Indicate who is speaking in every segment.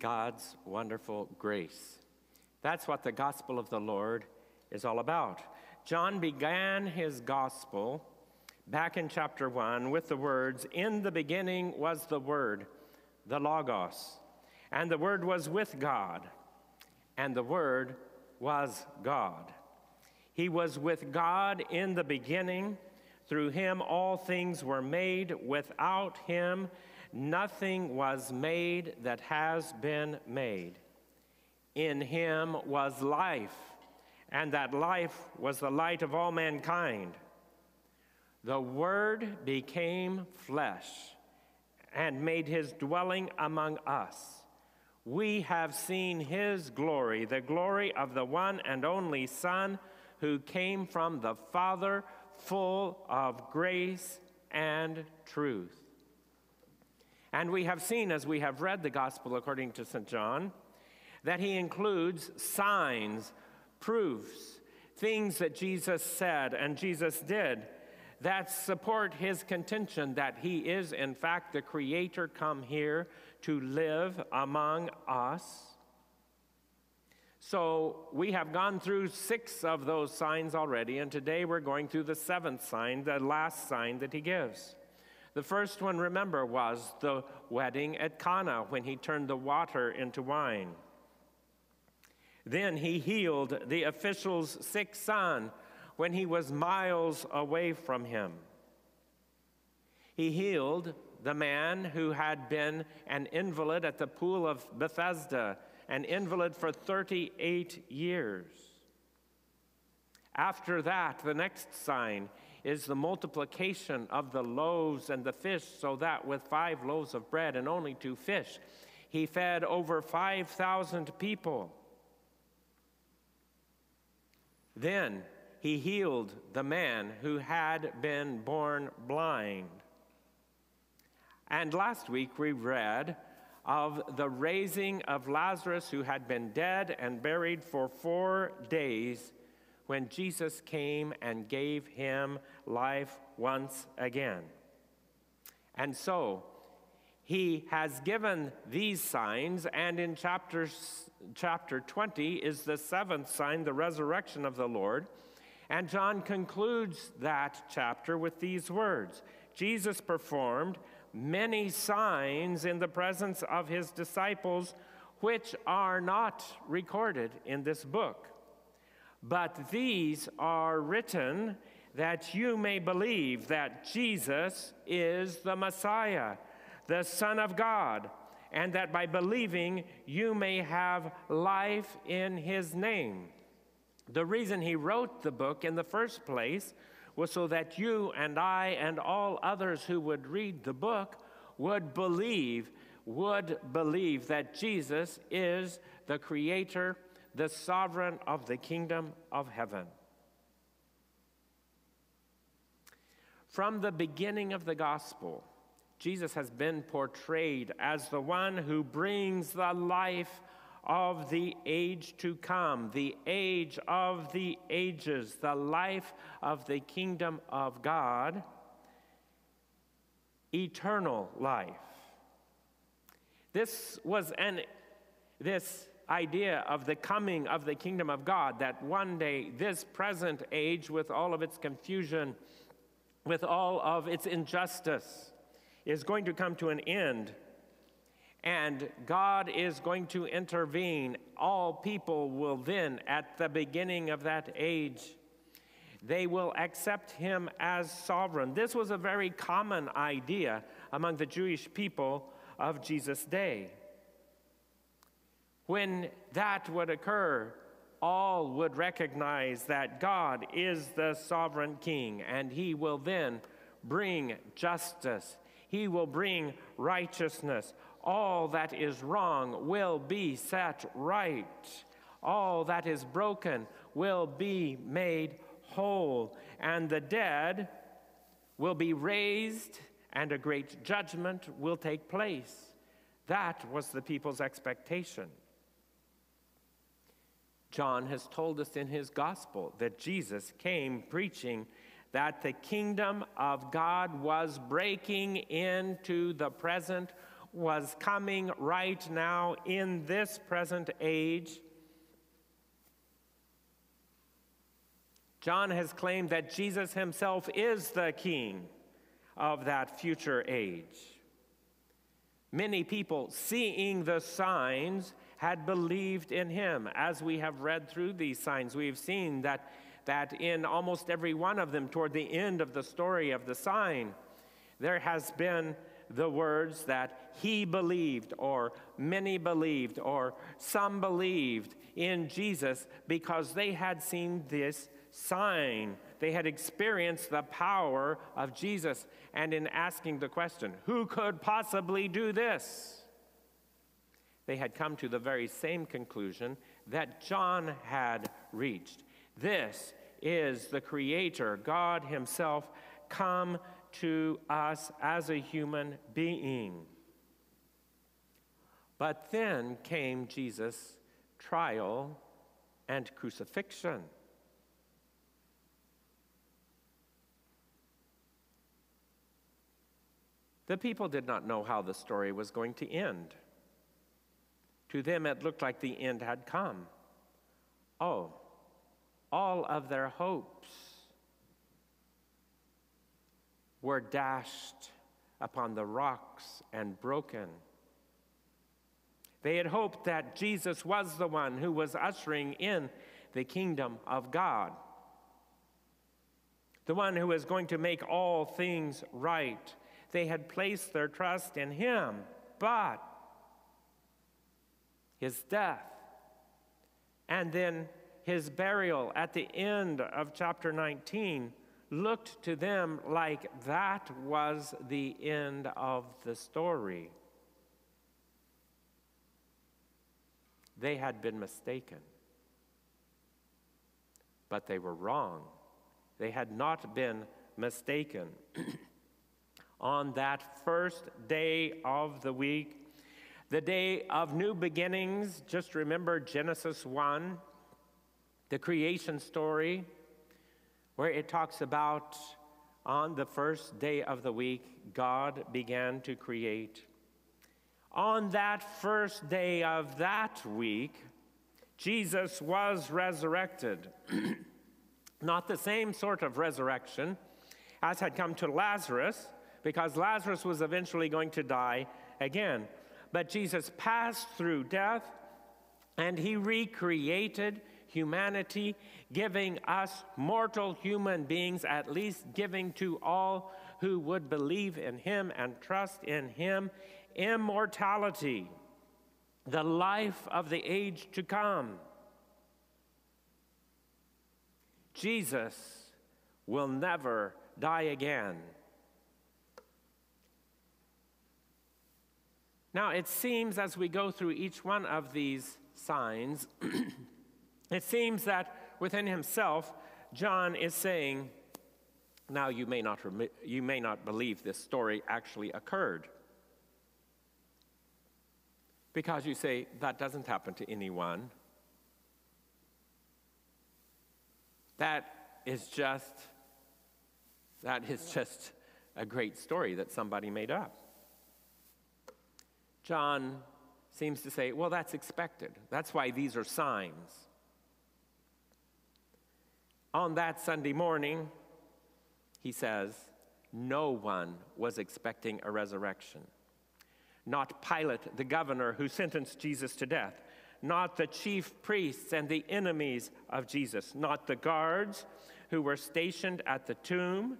Speaker 1: God's wonderful grace. That's what the gospel of the Lord is all about. John began his gospel back in chapter 1 with the words In the beginning was the Word, the Logos, and the Word was with God, and the Word was God. He was with God in the beginning. Through him all things were made. Without him nothing was made that has been made. In him was life, and that life was the light of all mankind. The Word became flesh and made his dwelling among us. We have seen his glory, the glory of the one and only Son who came from the Father, full of grace and truth. And we have seen, as we have read the Gospel according to St. John, that he includes signs, proofs, things that Jesus said and Jesus did that support his contention that he is, in fact, the Creator come here to live among us. So we have gone through six of those signs already, and today we're going through the seventh sign, the last sign that he gives. The first one, remember, was the wedding at Cana when he turned the water into wine. Then he healed the official's sick son when he was miles away from him. He healed the man who had been an invalid at the pool of Bethesda, an invalid for 38 years. After that, the next sign is the multiplication of the loaves and the fish, so that with five loaves of bread and only two fish, he fed over 5,000 people. Then he healed the man who had been born blind. And last week we read of the raising of Lazarus, who had been dead and buried for four days, when Jesus came and gave him life once again. And so, he has given these signs, and in chapter, chapter 20 is the seventh sign, the resurrection of the Lord. And John concludes that chapter with these words Jesus performed many signs in the presence of his disciples, which are not recorded in this book. But these are written that you may believe that Jesus is the Messiah, the Son of God, and that by believing you may have life in his name. The reason he wrote the book in the first place was so that you and I and all others who would read the book would believe, would believe that Jesus is the creator, the sovereign of the kingdom of heaven. From the beginning of the gospel, Jesus has been portrayed as the one who brings the life of the age to come, the age of the ages, the life of the kingdom of God, eternal life. This was an this idea of the coming of the kingdom of God, that one day this present age, with all of its confusion, with all of its injustice, is going to come to an end and God is going to intervene. All people will then, at the beginning of that age, they will accept him as sovereign. This was a very common idea among the Jewish people of Jesus' day. When that would occur, all would recognize that God is the sovereign king, and he will then bring justice, he will bring righteousness all that is wrong will be set right. All that is broken will be made whole. And the dead will be raised, and a great judgment will take place. That was the people's expectation. John has told us in his gospel that Jesus came preaching that the kingdom of God was breaking into the present was coming right now in this present age. John has claimed that Jesus himself is the king of that future age. Many people, seeing the signs, had believed in him. As we have read through these signs, we've seen that, that in almost every one of them, toward the end of the story of the sign, there has been the words that he believed, or many believed, or some believed in Jesus because they had seen this sign. They had experienced the power of Jesus. And in asking the question, who could possibly do this? They had come to the very same conclusion that John had reached. This is the Creator, God Himself, come to us as a human being. But then came Jesus' trial and crucifixion. The people did not know how the story was going to end. To them, it looked like the end had come. Oh, all of their hopes were dashed upon the rocks and broken. They had hoped that Jesus was the one who was ushering in the kingdom of God, the one who was going to make all things right. They had placed their trust in him, but his death and then his burial at the end of chapter 19 looked to them like that was the end of the story. They had been mistaken, but they were wrong. They had not been mistaken. On that first day of the week, the day of new beginnings, just remember Genesis 1, the creation story where it talks about on the first day of the week, God began to create. On that first day of that week, Jesus was resurrected. Not the same sort of resurrection as had come to Lazarus, because Lazarus was eventually going to die again. But Jesus passed through death and he recreated humanity, giving us mortal human beings, at least giving to all who would believe in him and trust in him, immortality, the life of the age to come. Jesus will never die again. Now, it seems as we go through each one of these signs It seems that within himself, John is saying, Now you may not, you may not believe this story actually occurred. Because you say, That doesn't happen to anyone. That is just, that is just a great story that somebody made up. John seems to say, well, that's expected. That's why these are signs. On that Sunday morning, he says, no one was expecting a resurrection. Not Pilate, the governor who sentenced Jesus to death, not the chief priests and the enemies of Jesus, not the guards who were stationed at the tomb,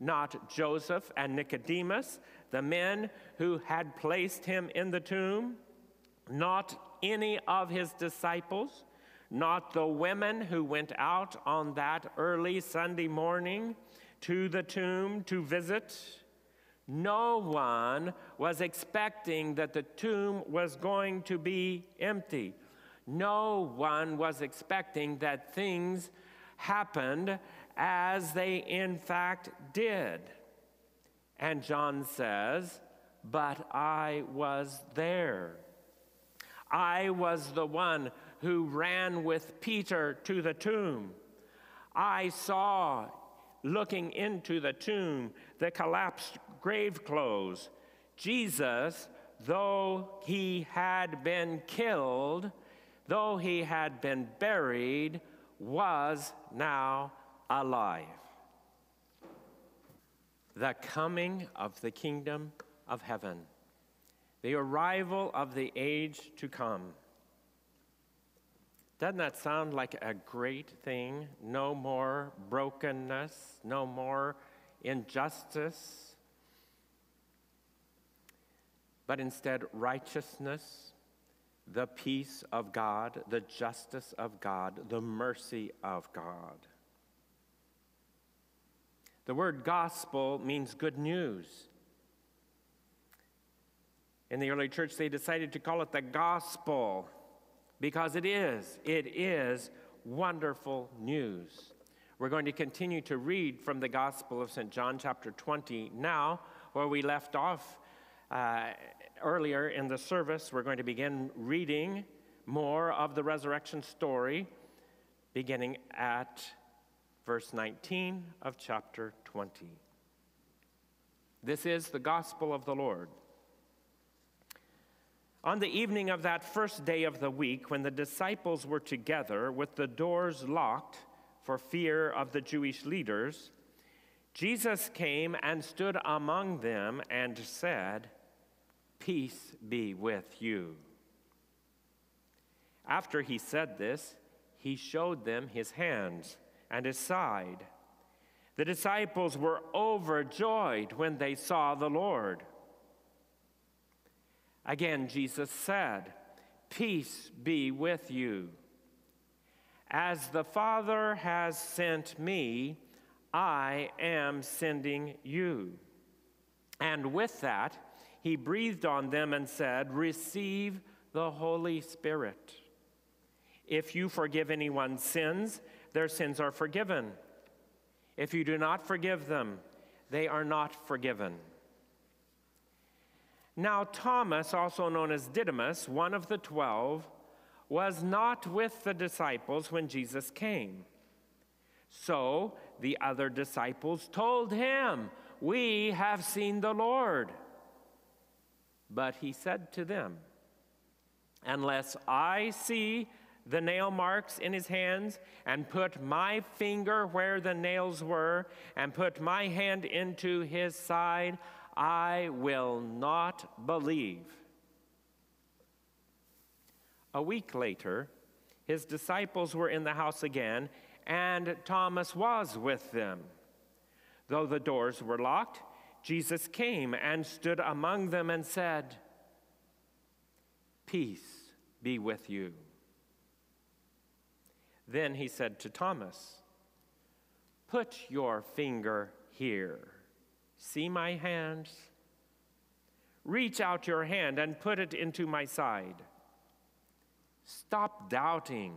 Speaker 1: not Joseph and Nicodemus, the men who had placed him in the tomb, not any of his disciples, not the women who went out on that early Sunday morning to the tomb to visit. No one was expecting that the tomb was going to be empty. No one was expecting that things happened as they in fact did. And John says, But I was there. I was the one who ran with Peter to the tomb. I saw, looking into the tomb, the collapsed grave clothes, Jesus though he had been killed, though he had been buried, was now alive. The coming of the kingdom of heaven, the arrival of the age to come. Doesn't that sound like a great thing? No more brokenness, no more injustice, but instead righteousness, the peace of God, the justice of God, the mercy of God. The word gospel means good news. In the early church, they decided to call it the gospel because it is, it is wonderful news. We're going to continue to read from the Gospel of St. John, chapter 20, now, where we left off uh, earlier in the service. We're going to begin reading more of the resurrection story, beginning at verse 19 of chapter 20. This is the Gospel of the Lord. On the evening of that first day of the week, when the disciples were together with the doors locked for fear of the Jewish leaders, Jesus came and stood among them and said, Peace be with you. After he said this, he showed them his hands and his side. The disciples were overjoyed when they saw the Lord. Again, Jesus said, Peace be with you. As the Father has sent me, I am sending you. And with that, he breathed on them and said, Receive the Holy Spirit. If you forgive anyone's sins, their sins are forgiven. If you do not forgive them, they are not forgiven. Now, Thomas, also known as Didymus, one of the twelve, was not with the disciples when Jesus came. So the other disciples told him, We have seen the Lord. But he said to them, Unless I see the nail marks in his hands, and put my finger where the nails were, and put my hand into his side, I will not believe. A week later, his disciples were in the house again, and Thomas was with them. Though the doors were locked, Jesus came and stood among them and said, Peace be with you. Then he said to Thomas, Put your finger here. See my hands? Reach out your hand and put it into my side. Stop doubting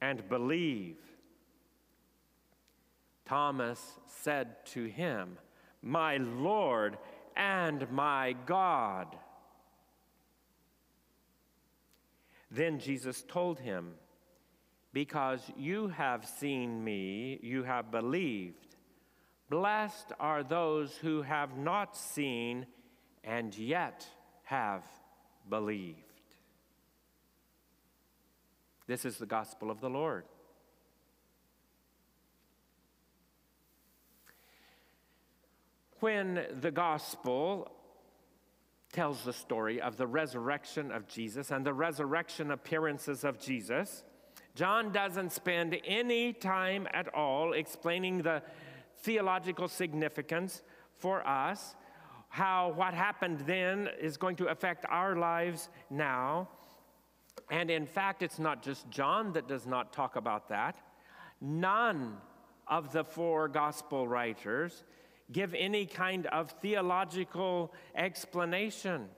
Speaker 1: and believe. Thomas said to him, My Lord and my God. Then Jesus told him, because you have seen me, you have believed. Blessed are those who have not seen and yet have believed. This is the gospel of the Lord. When the gospel tells the story of the resurrection of Jesus and the resurrection appearances of Jesus, John doesn't spend any time at all explaining the theological significance for us, how what happened then is going to affect our lives now. And in fact, it's not just John that does not talk about that. None of the four gospel writers give any kind of theological explanation.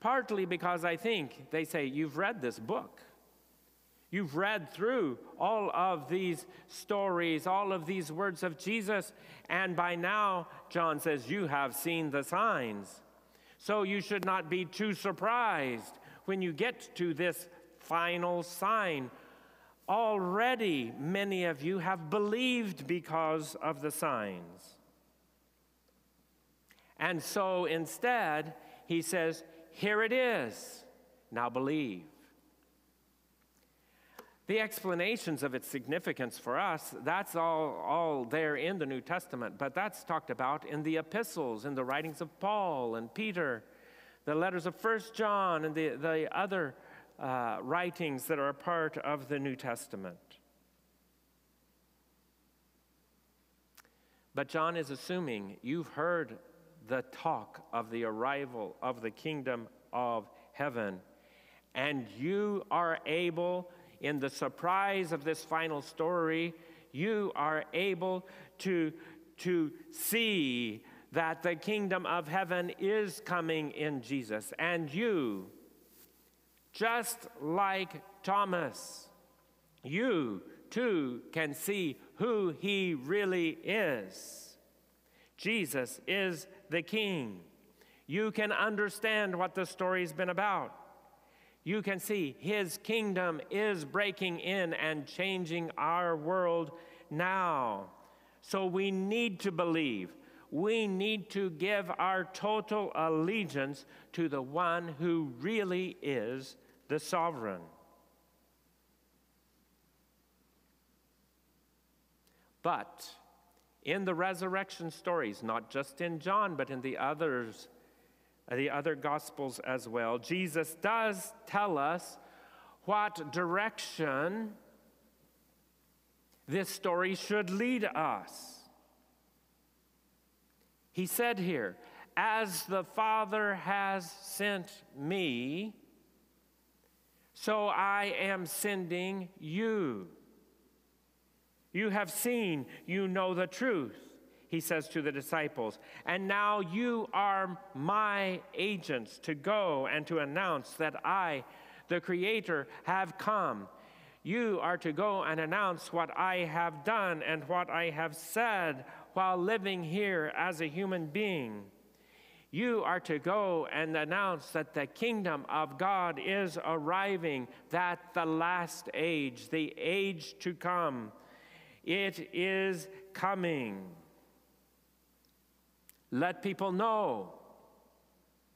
Speaker 1: Partly because I think they say, You've read this book. You've read through all of these stories, all of these words of Jesus, and by now, John says, you have seen the signs. So you should not be too surprised when you get to this final sign. Already, many of you have believed because of the signs. And so instead, he says, Here it is. Now believe. The explanations of its significance for us, that's all, all there in the New Testament, but that's talked about in the epistles, in the writings of Paul and Peter, the letters of First John, and the, the other uh, writings that are a part of the New Testament. But John is assuming you've heard the talk of the arrival of the kingdom of heaven, and you are able in the surprise of this final story, you are able to, to see that the kingdom of heaven is coming in Jesus. And you, just like Thomas, you too can see who he really is. Jesus is the King. You can understand what the story's been about you can see his kingdom is breaking in and changing our world now. So we need to believe. We need to give our total allegiance to the one who really is the sovereign. But in the resurrection stories, not just in John, but in the others the other gospels as well, Jesus does tell us what direction this story should lead us. He said here, As the Father has sent me, so I am sending you. You have seen, you know the truth he says to the disciples. And now you are my agents to go and to announce that I, the Creator, have come. You are to go and announce what I have done and what I have said while living here as a human being. You are to go and announce that the kingdom of God is arriving, that the last age, the age to come, it is coming. Let people know.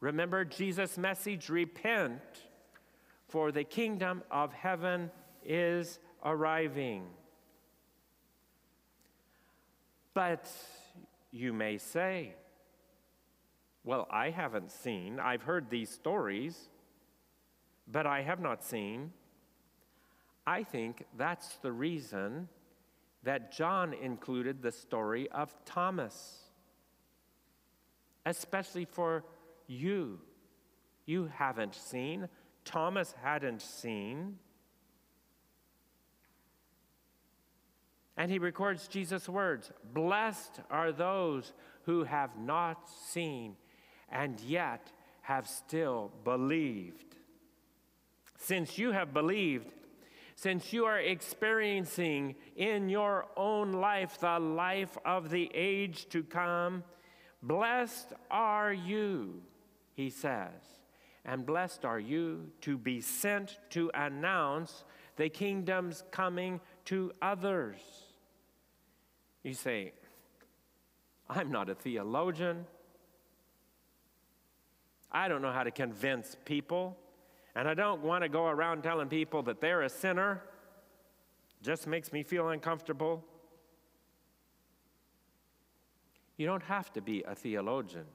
Speaker 1: Remember Jesus' message repent, for the kingdom of heaven is arriving. But you may say, Well, I haven't seen, I've heard these stories, but I have not seen. I think that's the reason that John included the story of Thomas especially for you. You haven't seen, Thomas hadn't seen. And he records Jesus' words Blessed are those who have not seen and yet have still believed. Since you have believed, since you are experiencing in your own life the life of the age to come, Blessed are you, he says, and blessed are you to be sent to announce the kingdom's coming to others. You say, I'm not a theologian. I don't know how to convince people. And I don't want to go around telling people that they're a sinner. Just makes me feel uncomfortable. You don't have to be a theologian.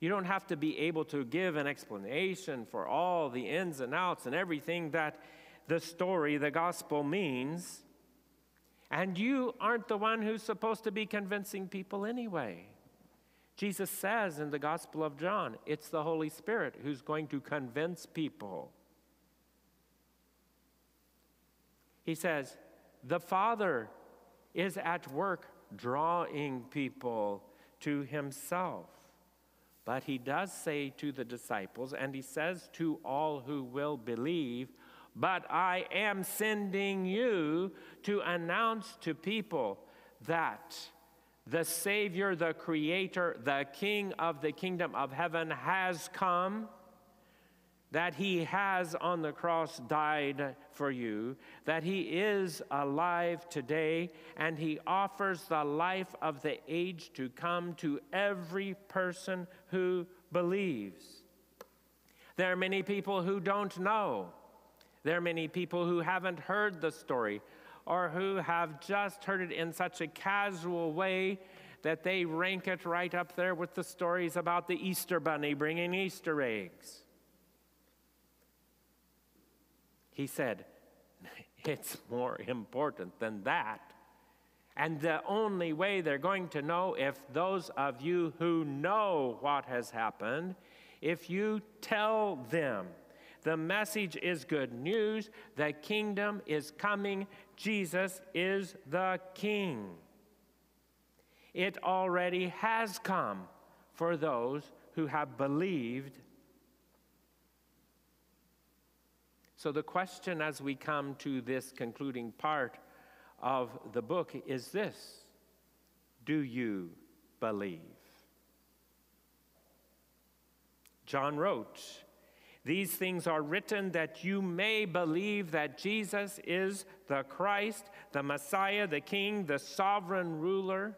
Speaker 1: You don't have to be able to give an explanation for all the ins and outs and everything that the story, the gospel means. And you aren't the one who's supposed to be convincing people anyway. Jesus says in the Gospel of John, it's the Holy Spirit who's going to convince people. He says, the Father is at work drawing people to himself. But he does say to the disciples, and he says to all who will believe, But I am sending you to announce to people that the Savior, the Creator, the King of the kingdom of heaven has come. That he has on the cross died for you, that he is alive today, and he offers the life of the age to come to every person who believes. There are many people who don't know. There are many people who haven't heard the story or who have just heard it in such a casual way that they rank it right up there with the stories about the Easter bunny bringing Easter eggs. He said, It's more important than that. And the only way they're going to know if those of you who know what has happened, if you tell them the message is good news, the kingdom is coming, Jesus is the king. It already has come for those who have believed So, the question as we come to this concluding part of the book is this Do you believe? John wrote, These things are written that you may believe that Jesus is the Christ, the Messiah, the King, the sovereign ruler,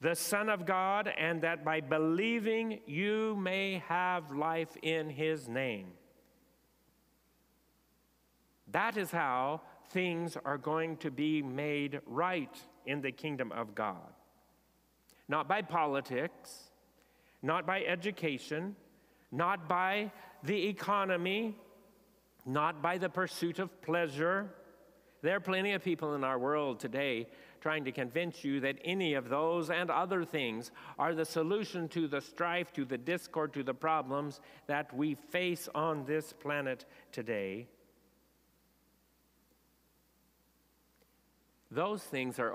Speaker 1: the Son of God, and that by believing you may have life in his name. That is how things are going to be made right in the kingdom of God. Not by politics, not by education, not by the economy, not by the pursuit of pleasure. There are plenty of people in our world today trying to convince you that any of those and other things are the solution to the strife, to the discord, to the problems that we face on this planet today. Those things are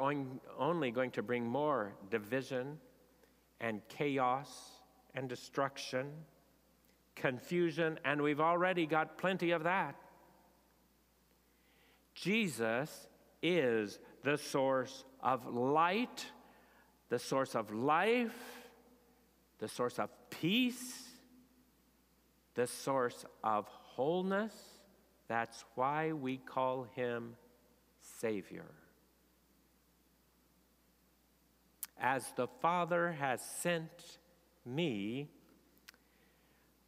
Speaker 1: only going to bring more division and chaos and destruction, confusion, and we've already got plenty of that. Jesus is the source of light, the source of life, the source of peace, the source of wholeness. That's why we call him Savior. As the Father has sent me,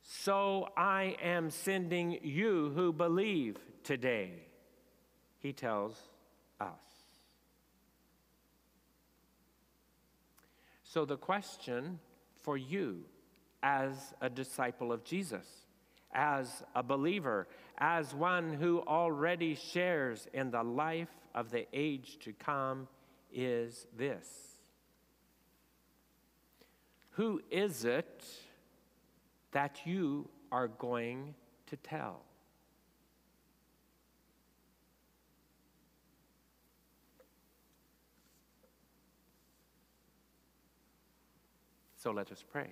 Speaker 1: so I am sending you who believe today, he tells us. So, the question for you as a disciple of Jesus, as a believer, as one who already shares in the life of the age to come is this who is it that you are going to tell? So let us pray.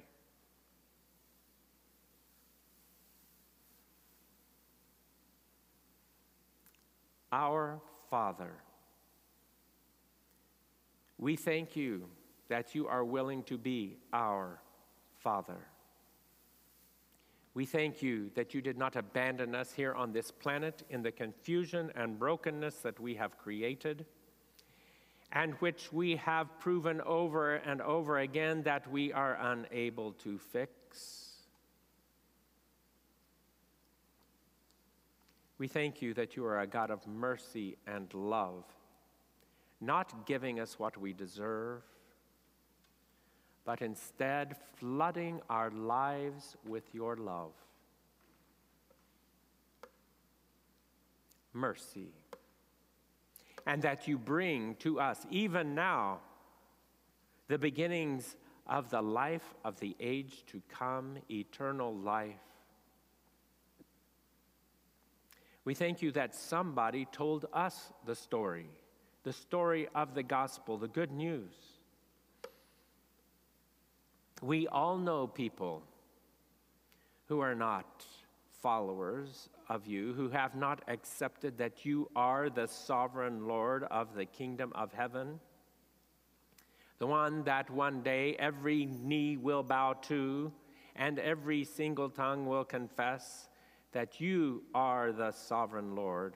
Speaker 1: Our Father, we thank you that you are willing to be our Father. We thank you that you did not abandon us here on this planet in the confusion and brokenness that we have created, and which we have proven over and over again that we are unable to fix. We thank you that you are a God of mercy and love, not giving us what we deserve but instead flooding our lives with your love. Mercy. And that you bring to us, even now, the beginnings of the life of the age to come, eternal life. We thank you that somebody told us the story, the story of the gospel, the good news. We all know people who are not followers of you, who have not accepted that you are the sovereign Lord of the kingdom of heaven, the one that one day every knee will bow to and every single tongue will confess that you are the sovereign Lord.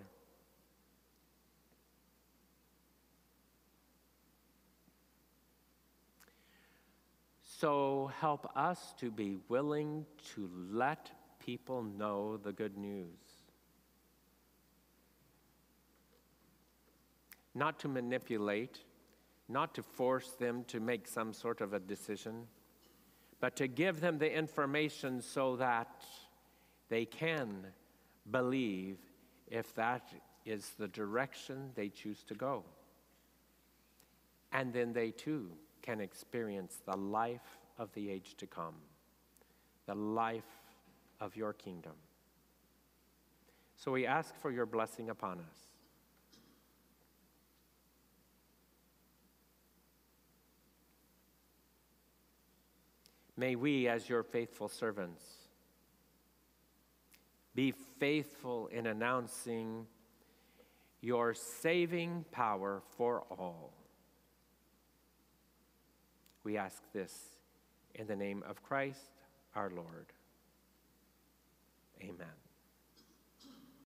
Speaker 1: So help us to be willing to let people know the good news. Not to manipulate, not to force them to make some sort of a decision, but to give them the information so that they can believe if that is the direction they choose to go. And then they too can experience the life of the age to come, the life of your kingdom. So we ask for your blessing upon us. May we, as your faithful servants, be faithful in announcing your saving power for all. We ask this in the name of Christ our Lord. Amen.